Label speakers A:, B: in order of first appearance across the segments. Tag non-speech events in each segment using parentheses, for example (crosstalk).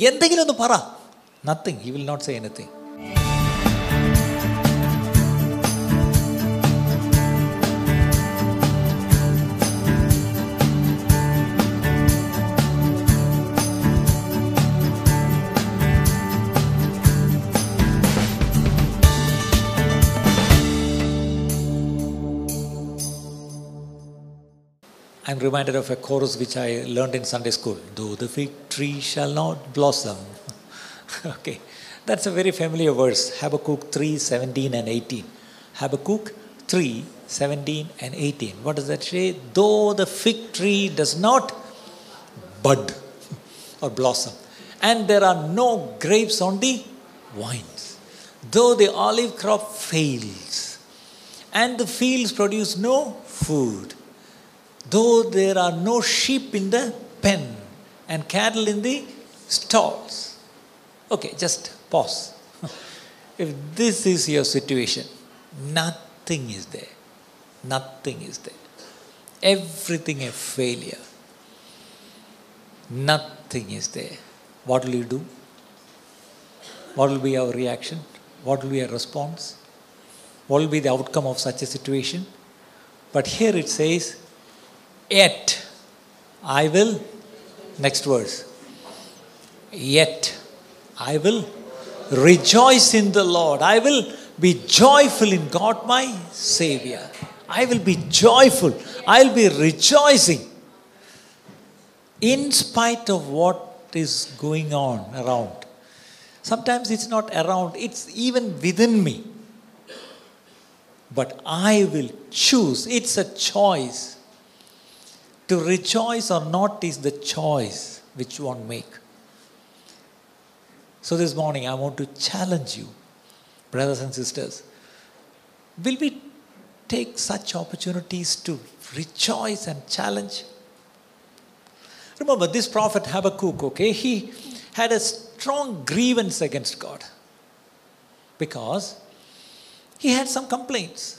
A: എന്തെങ്കിലും ഒന്ന് പറ. Nothing he will not say anything I'm reminded of a chorus which I learned in Sunday school. Though the fig tree shall not blossom. (laughs) okay, that's a very familiar verse. Habakkuk 3 17 and 18. Habakkuk 3 17 and 18. What does that say? Though the fig tree does not bud (laughs) or blossom, and there are no grapes on the vines, though the olive crop fails, and the fields produce no food, though there are no sheep in the pen and cattle in the stalls. Okay, just pause. (laughs) if this is your situation, nothing is there. Nothing is there. Everything a failure. Nothing is there. What will you do? What will be our reaction? What will be our response? What will be the outcome of such a situation? But here it says, Yet I will, next verse, yet I will rejoice in the Lord. I will be joyful in God my Savior. I will be joyful. I'll be rejoicing in spite of what is going on around. Sometimes it's not around, it's even within me. But I will choose. It's a choice. To rejoice or not is the choice which one make. So this morning I want to challenge you, brothers and sisters. Will we take such opportunities to rejoice and challenge? Remember, this prophet Habakkuk, okay, he had a strong grievance against God because he had some complaints.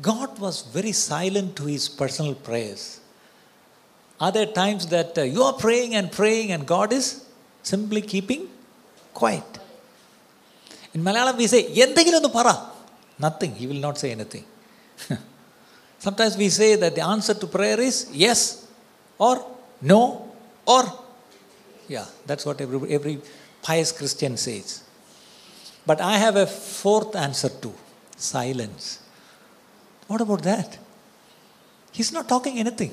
A: God was very silent to his personal prayers. Are there times that uh, you are praying and praying and God is simply keeping quiet? In Malayalam, we say, Yendagilandu para. Nothing. He will not say anything. (laughs) Sometimes we say that the answer to prayer is yes or no or yeah, that's what every, every pious Christian says. But I have a fourth answer too silence. What about that? He's not talking anything.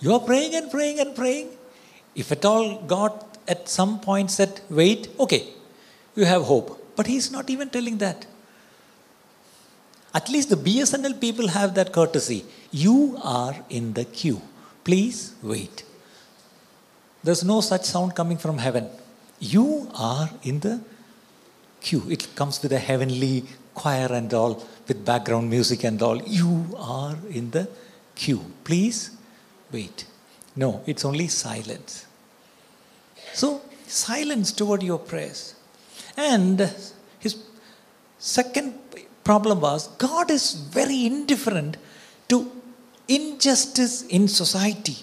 A: You are praying and praying and praying. If at all God at some point said, wait, okay, you have hope. But He's not even telling that. At least the BSNL people have that courtesy. You are in the queue. Please wait. There's no such sound coming from heaven. You are in the queue. It comes with a heavenly choir and all, with background music and all. You are in the queue. Please wait. No, it's only silence. So, silence toward your prayers. And his second problem was God is very indifferent to injustice in society.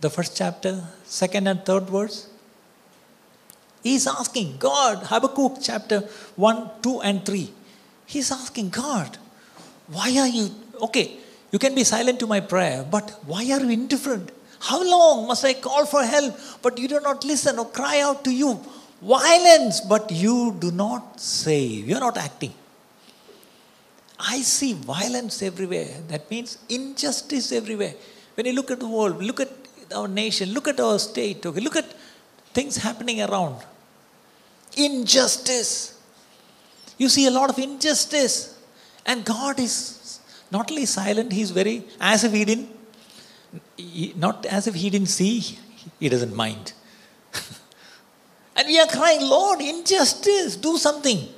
A: The first chapter, second and third verse. He's asking God, Habakkuk chapter 1, 2, and 3. He's asking God, why are you, okay, you can be silent to my prayer, but why are you indifferent? How long must I call for help, but you do not listen or cry out to you? Violence, but you do not save. You're not acting. I see violence everywhere. That means injustice everywhere. When you look at the world, look at our nation, look at our state, okay, look at things happening around. Injustice. You see a lot of injustice. And God is not only silent, He's very, as if He didn't, not as if He didn't see, He doesn't mind. (laughs) and we are crying, Lord, injustice, do something.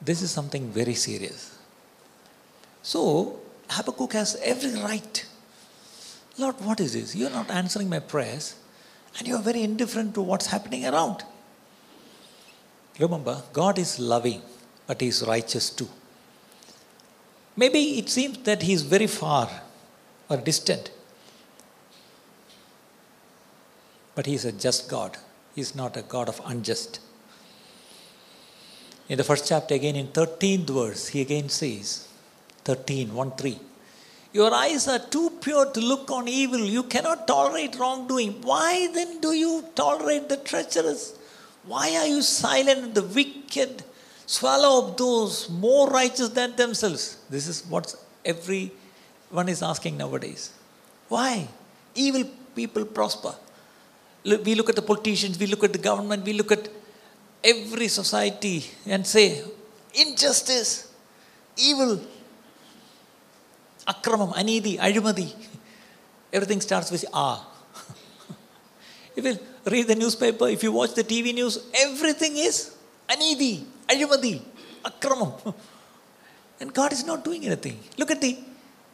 A: This is something very serious. So, Habakkuk has every right. Lord, what is this? You're not answering my prayers, and you're very indifferent to what's happening around. Remember, God is loving, but He's righteous too. Maybe it seems that he is very far or distant. But he is a just God. He is not a God of unjust. In the first chapter, again in 13th verse, he again says, 13, 1 3. Your eyes are too pure to look on evil. You cannot tolerate wrongdoing. Why then do you tolerate the treacherous? Why are you silent? in The wicked swallow up those more righteous than themselves. This is what everyone is asking nowadays. Why? Evil people prosper. We look at the politicians, we look at the government, we look at every society and say, injustice, evil, akramam, anidi, ajumadi. Everything starts with ah. if you read the newspaper, if you watch the TV news, everything is anidi, ajumadi, akramam. And God is not doing anything. Look at the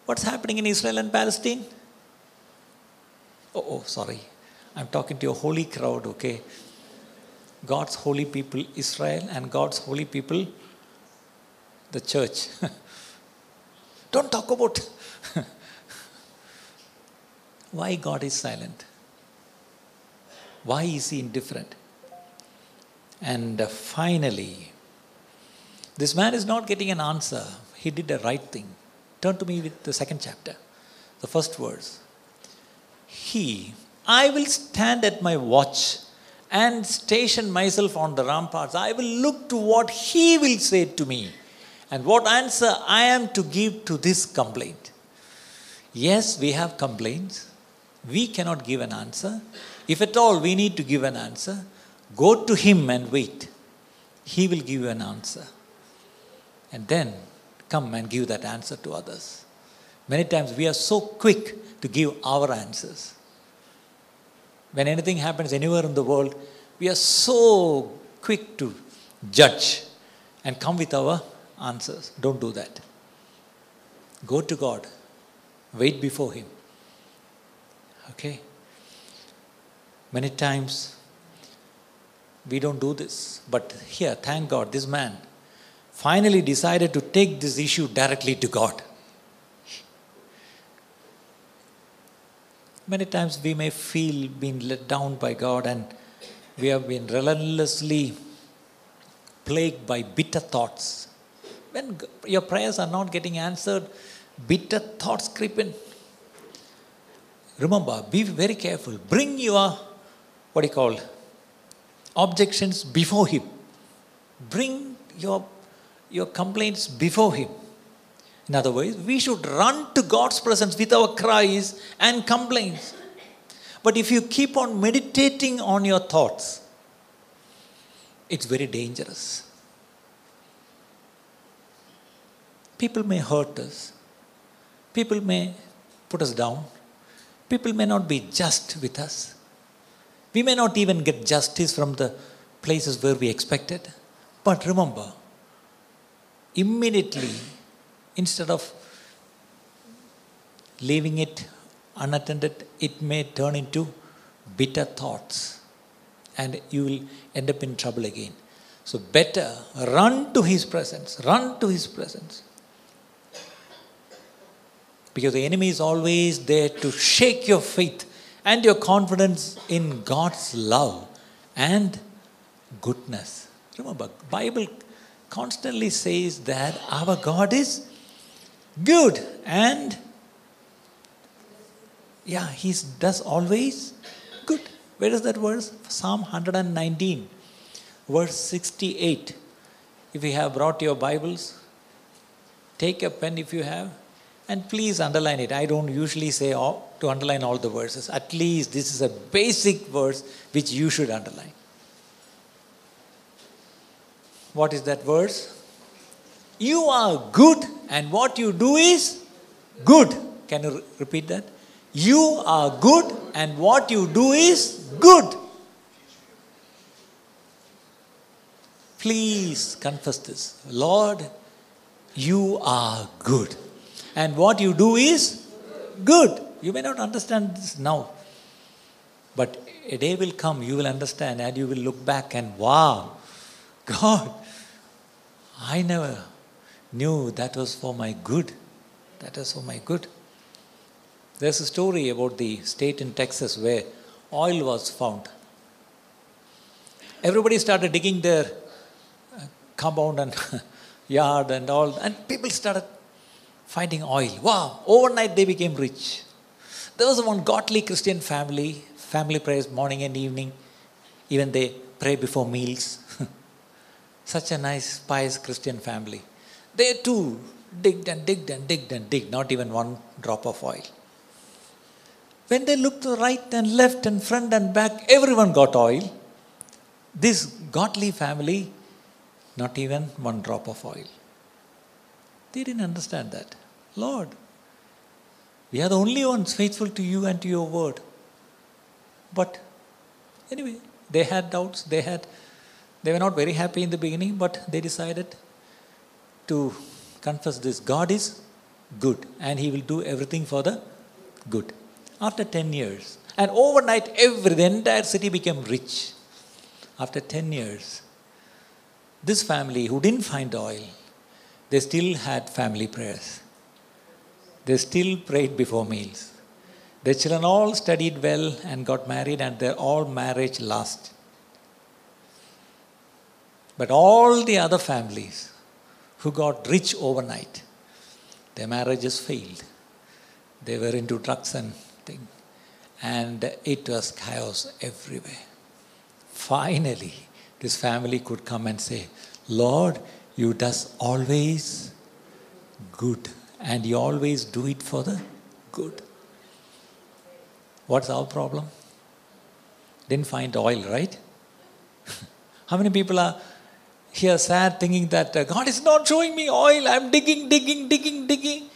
A: what's happening in Israel and Palestine. Oh, oh, sorry. I'm talking to a holy crowd, okay? God's holy people, Israel, and God's holy people, the church. (laughs) Don't talk about (laughs) why God is silent. Why is He indifferent? And uh, finally, this man is not getting an answer. He did the right thing. Turn to me with the second chapter, the first verse. He, I will stand at my watch and station myself on the ramparts. I will look to what he will say to me and what answer I am to give to this complaint. Yes, we have complaints. We cannot give an answer. If at all we need to give an answer, go to him and wait. He will give you an answer. And then come and give that answer to others. Many times we are so quick to give our answers. When anything happens anywhere in the world, we are so quick to judge and come with our answers. Don't do that. Go to God, wait before Him. Okay? Many times we don't do this, but here, thank God, this man finally decided to take this issue directly to God. Many times we may feel being let down by God and we have been relentlessly plagued by bitter thoughts. When your prayers are not getting answered, bitter thoughts creep in. Remember, be very careful. Bring your, what do you call, objections before Him. Bring your, your complaints before Him. In other words, we should run to God's presence with our cries and complaints. But if you keep on meditating on your thoughts, it's very dangerous. People may hurt us, people may put us down, people may not be just with us. We may not even get justice from the places where we expected. But remember, immediately instead of leaving it unattended, it may turn into bitter thoughts and you will end up in trouble again. So, better run to His presence, run to His presence. Because the enemy is always there to shake your faith and your confidence in God's love and goodness. Remember, Bible constantly says that our God is good and yeah he does always good. Where is that verse? Psalm 119 verse 68 if you have brought your bibles take a pen if you have and please underline it i don't usually say all, to underline all the verses at least this is a basic verse which you should underline what is that verse you are good, and what you do is good. Can you repeat that? You are good, and what you do is good. Please confess this. Lord, you are good. And what you do is good. You may not understand this now. But a day will come, you will understand, and you will look back and wow, God, I never knew that was for my good. That was for my good. There's a story about the state in Texas where oil was found. Everybody started digging their compound and (laughs) yard and all, and people started finding oil. Wow, overnight they became rich. There was one godly Christian family, family prayers morning and evening. Even they pray before meals. (laughs) Such a nice, pious Christian family. They too digged and digged and digged and digged, not even one drop of oil. When they looked to right and left and front and back, everyone got oil. This godly family, not even one drop of oil. They didn't understand that. Lord, we are the only ones faithful to you and to your word. But anyway, they had doubts. They had they were not very happy in the beginning, but they decided to confess this God is good and He will do everything for the good. After 10 years, and overnight, every the entire city became rich. After 10 years, this family who didn't find oil, they still had family prayers. They still prayed before meals. Their children all studied well and got married, and their all marriage last. But all the other families who got rich overnight, their marriages failed. They were into drugs and things. And it was chaos everywhere. Finally, this family could come and say, Lord, you does always good and you always do it for the good. What's our problem? Didn't find oil, right? (laughs) How many people are here sad thinking that uh, God is not showing me oil? I'm digging, digging, digging, digging.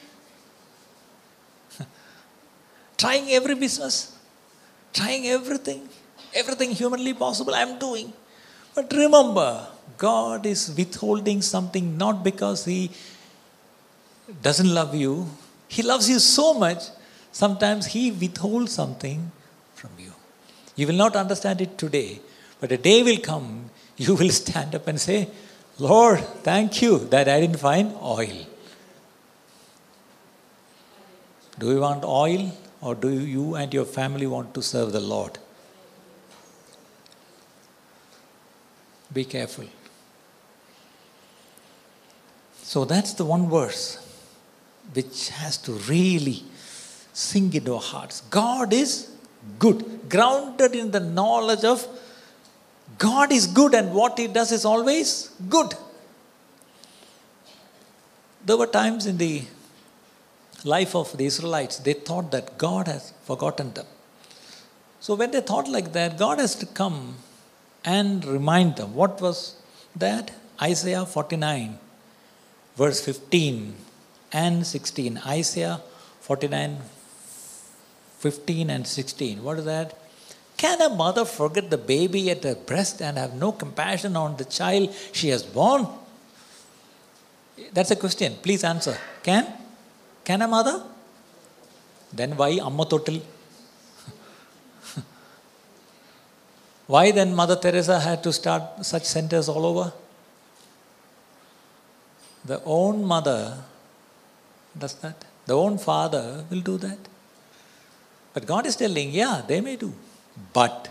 A: (laughs) trying every business, trying everything, everything humanly possible, I'm doing. But remember, God is withholding something not because He doesn't love you, He loves you so much, sometimes He withholds something from you. You will not understand it today, but a day will come, you will stand up and say, Lord, thank you that I didn't find oil. Do you want oil or do you and your family want to serve the Lord? Be careful. So that's the one verse which has to really sink into our hearts. God is good, grounded in the knowledge of God is good and what He does is always good. There were times in the life of the Israelites, they thought that God has forgotten them. So when they thought like that, God has to come and remind them. What was that? Isaiah 49, verse 15 and 16. Isaiah 49, 15 and 16. What is that? Can a mother forget the baby at her breast and have no compassion on the child she has born? That's a question. Please answer. Can? Can a mother? Then why Amma Thottil? (laughs) why then Mother Teresa had to start such centers all over? The own mother does that. The own father will do that. But God is telling, yeah, they may do. But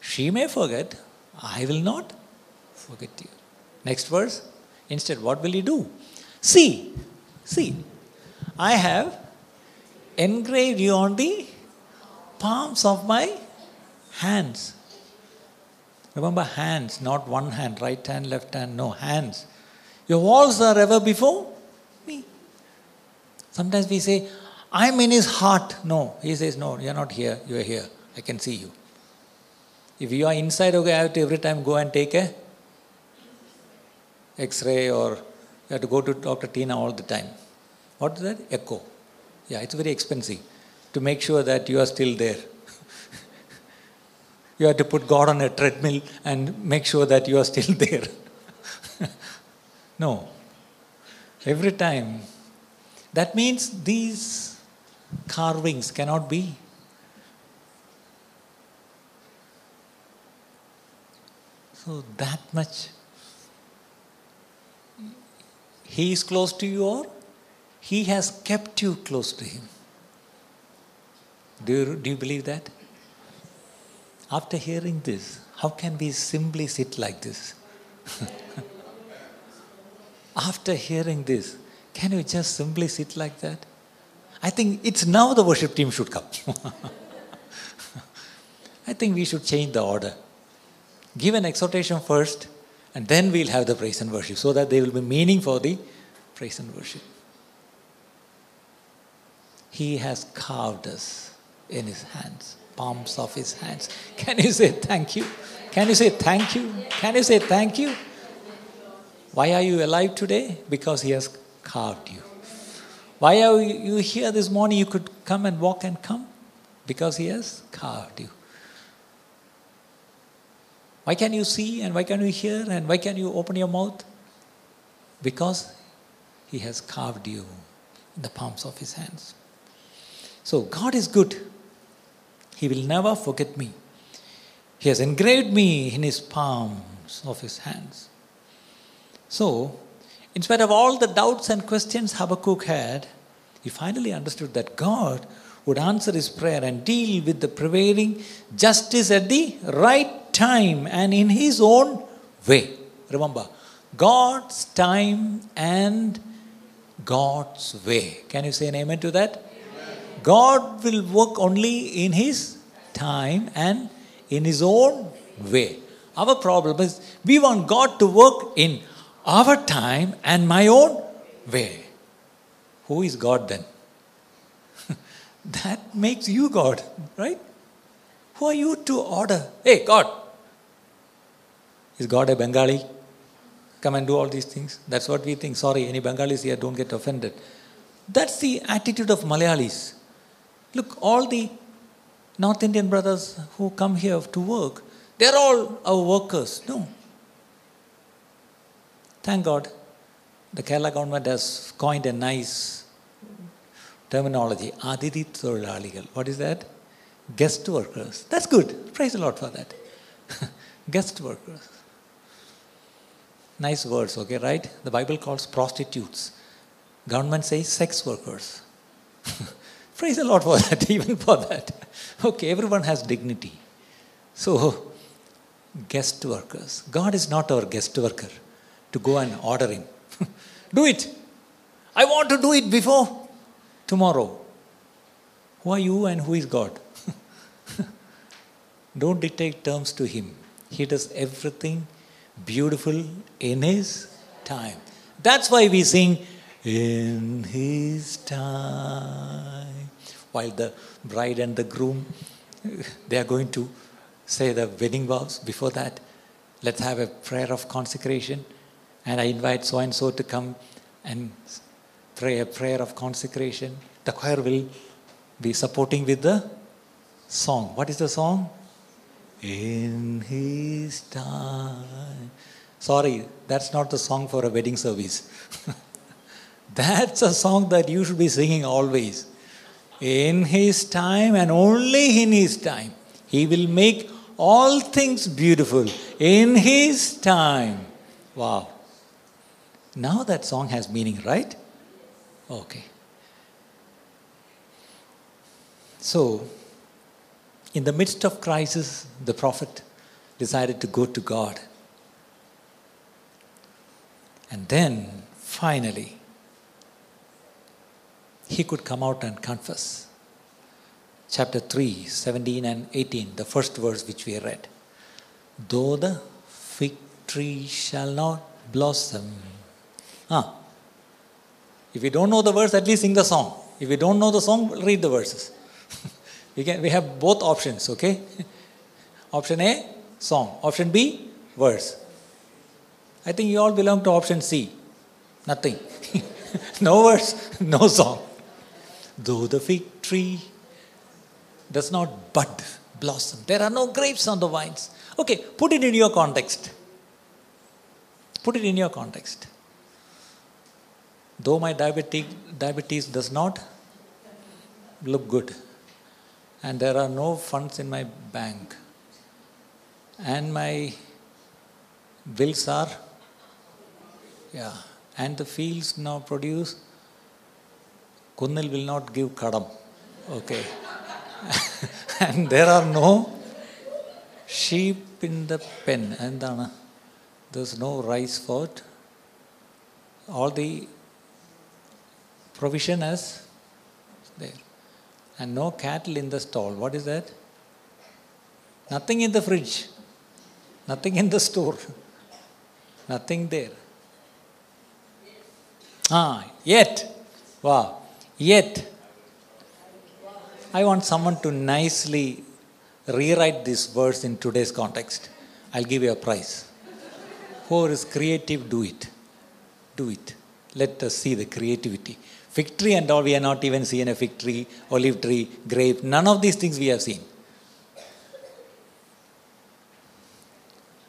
A: she may forget, I will not forget you. Next verse. Instead, what will he do? See, see, I have engraved you on the palms of my hands. Remember, hands, not one hand, right hand, left hand, no, hands. Your walls are ever before. Sometimes we say, I'm in his heart. No, he says, No, you're not here, you're here. I can see you. If you are inside, okay, I have to every time go and take a X-ray or you have to go to Dr. Tina all the time. What is that? Echo. Yeah, it's very expensive to make sure that you are still there. (laughs) you have to put God on a treadmill and make sure that you are still (laughs) there. (laughs) no. Every time. That means these carvings cannot be So that much He is close to you or He has kept you close to Him. Do you, do you believe that? After hearing this, how can we simply sit like this? (laughs) After hearing this, can you just simply sit like that? I think it's now the worship team should come. (laughs) I think we should change the order. Give an exhortation first, and then we'll have the praise and worship so that there will be meaning for the praise and worship. He has carved us in his hands, palms of his hands. Can you say thank you? Can you say thank you? Can you say thank you? Why are you alive today? Because he has carved you. Why are you here this morning? You could come and walk and come because he has carved you. Why can you see and why can you hear and why can you open your mouth? Because he has carved you in the palms of his hands. So God is good. He will never forget me. He has engraved me in his palms of his hands. So, in spite of all the doubts and questions Habakkuk had, he finally understood that God would answer his prayer and deal with the prevailing justice at the right time and in his own way. Remember, God's time and God's way. Can you say an amen to that? Amen. God will work only in his time and in his own way. Our problem is we want God to work in our time and my own way. Who is God then? (laughs) that makes you God, right? Who are you to order? Hey, God. Is God a Bengali? Come and do all these things. That's what we think. Sorry, any Bengalis here, don't get offended. That's the attitude of Malayalis. Look, all the North Indian brothers who come here to work, they're all our workers. No, Thank God, the Kerala government has coined a nice terminology, Aditi Tholaligal. What is that? Guest workers. That's good. Praise the Lord for that. (laughs) Guest workers. Nice words, okay, right? The Bible calls prostitutes. Government says sex workers. (laughs) Praise the Lord for (laughs) that, even for that. Okay, everyone has dignity. So, guest workers. God is not our guest worker to go and order him. (laughs) do it. I want to do it before tomorrow. Who are you and who is God? (laughs) Don't dictate terms to him. He does everything beautiful in his time. That's why we sing in his time. While the bride and the groom (laughs) they are going to say the wedding vows before that let's have a prayer of consecration and I invite so and so to come and pray a prayer of consecration. The choir will be supporting with the song. What is the song? In His time. Sorry, that's not the song for a wedding service. (laughs) that's a song that you should be singing always. In His time and only in His time. He will make all things beautiful in His time. Wow. Now that song has meaning, right? Okay. So, in the midst of crisis, the prophet decided to go to God. And then, finally, he could come out and confess. Chapter 3, 17 and 18, the first verse which we read. Though the fig tree shall not blossom, Huh. If you don't know the verse, at least sing the song. If you don't know the song, read the verses. (laughs) we, can, we have both options, okay? (laughs) option A, song. Option B, verse. I think you all belong to option C. Nothing. (laughs) no verse, no song. Though the fig tree does not bud, blossom, there are no grapes on the vines. Okay, put it in your context. Put it in your context though my diabetic, diabetes does not look good, and there are no funds in my bank, and my bills are, yeah, and the fields now produce, Kunnil will not give kadam. Okay. (laughs) and there are no sheep in the pen. And there's no rice for it. All the provision is there. And no cattle in the stall. What is that? Nothing in the fridge. Nothing in the store. (laughs) Nothing there. Ah, yet. Wow. Yet. I want someone to nicely rewrite this verse in today's context. I'll give you a prize. Whoever is creative, do it. Do it. Let us see the creativity. Fig tree and all, we are not even seeing a fig tree, olive tree, grape. None of these things we have seen.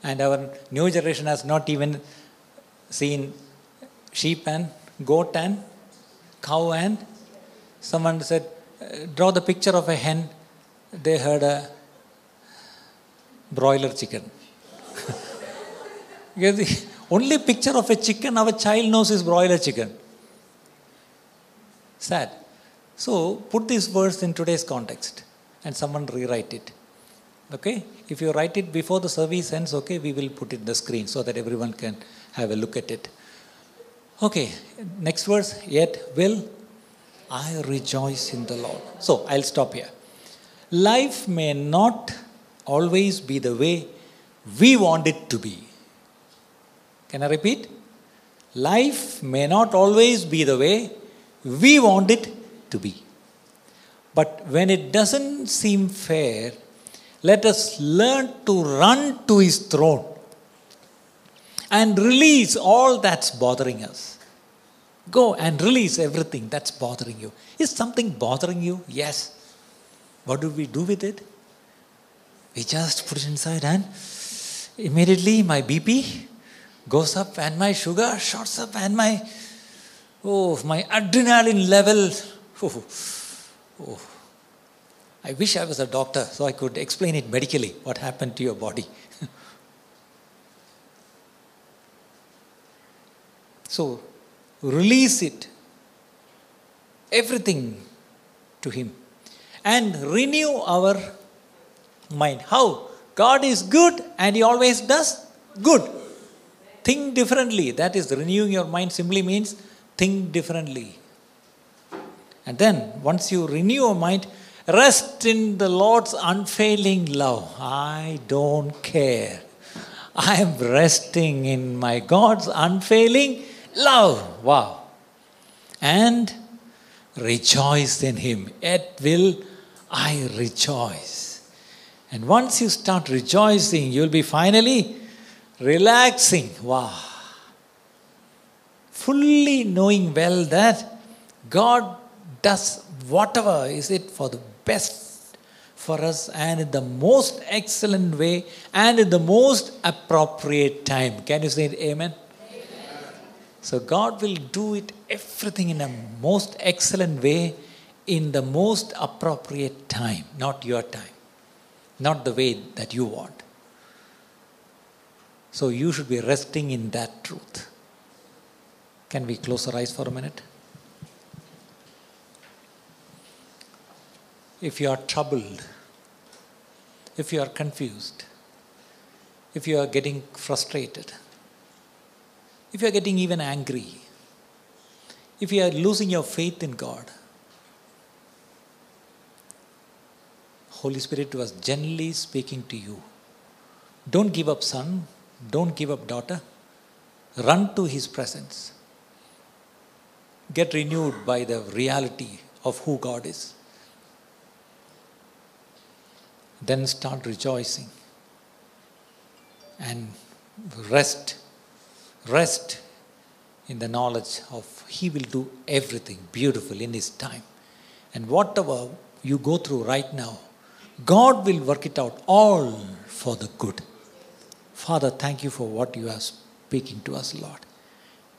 A: And our new generation has not even seen sheep and goat and cow and someone said, uh, draw the picture of a hen. They heard a broiler chicken. (laughs) the only picture of a chicken our child knows is broiler chicken. Sad. So put this verse in today's context and someone rewrite it. Okay? If you write it before the service ends, okay, we will put it in the screen so that everyone can have a look at it. Okay, next verse. Yet will I rejoice in the Lord. So I'll stop here. Life may not always be the way we want it to be. Can I repeat? Life may not always be the way we want it to be. But when it doesn't seem fair, let us learn to run to His throne and release all that's bothering us. Go and release everything that's bothering you. Is something bothering you? Yes. What do we do with it? We just put it inside and immediately my BP goes up and my sugar shoots up and my oh my adrenaline level oh, oh. I wish I was a doctor so I could explain it medically what happened to your body. (laughs) so release it everything to him and renew our mind. How? God is good and He always does good. Think differently. That is, renewing your mind simply means think differently. And then, once you renew your mind, rest in the Lord's unfailing love. I don't care. I am resting in my God's unfailing love. Wow. And rejoice in Him. Yet will I rejoice. And once you start rejoicing, you'll be finally relaxing. Wow. Fully knowing well that God does whatever is it for the best for us and in the most excellent way and in the most appropriate time. Can you say it, amen? amen? So God will do it everything in a most excellent way in the most appropriate time, not your time not the way that you want. So you should be resting in that truth. Can we close our eyes for a minute? If you are troubled, if you are confused, if you are getting frustrated, if you are getting even angry, if you are losing your faith in God, Holy Spirit was gently speaking to you. Don't give up, son. Don't give up, daughter. Run to His presence. Get renewed by the reality of who God is. Then start rejoicing and rest. Rest in the knowledge of He will do everything beautiful in His time. And whatever you go through right now, God will work it out all for the good. Father, thank you for what you are speaking to us, Lord.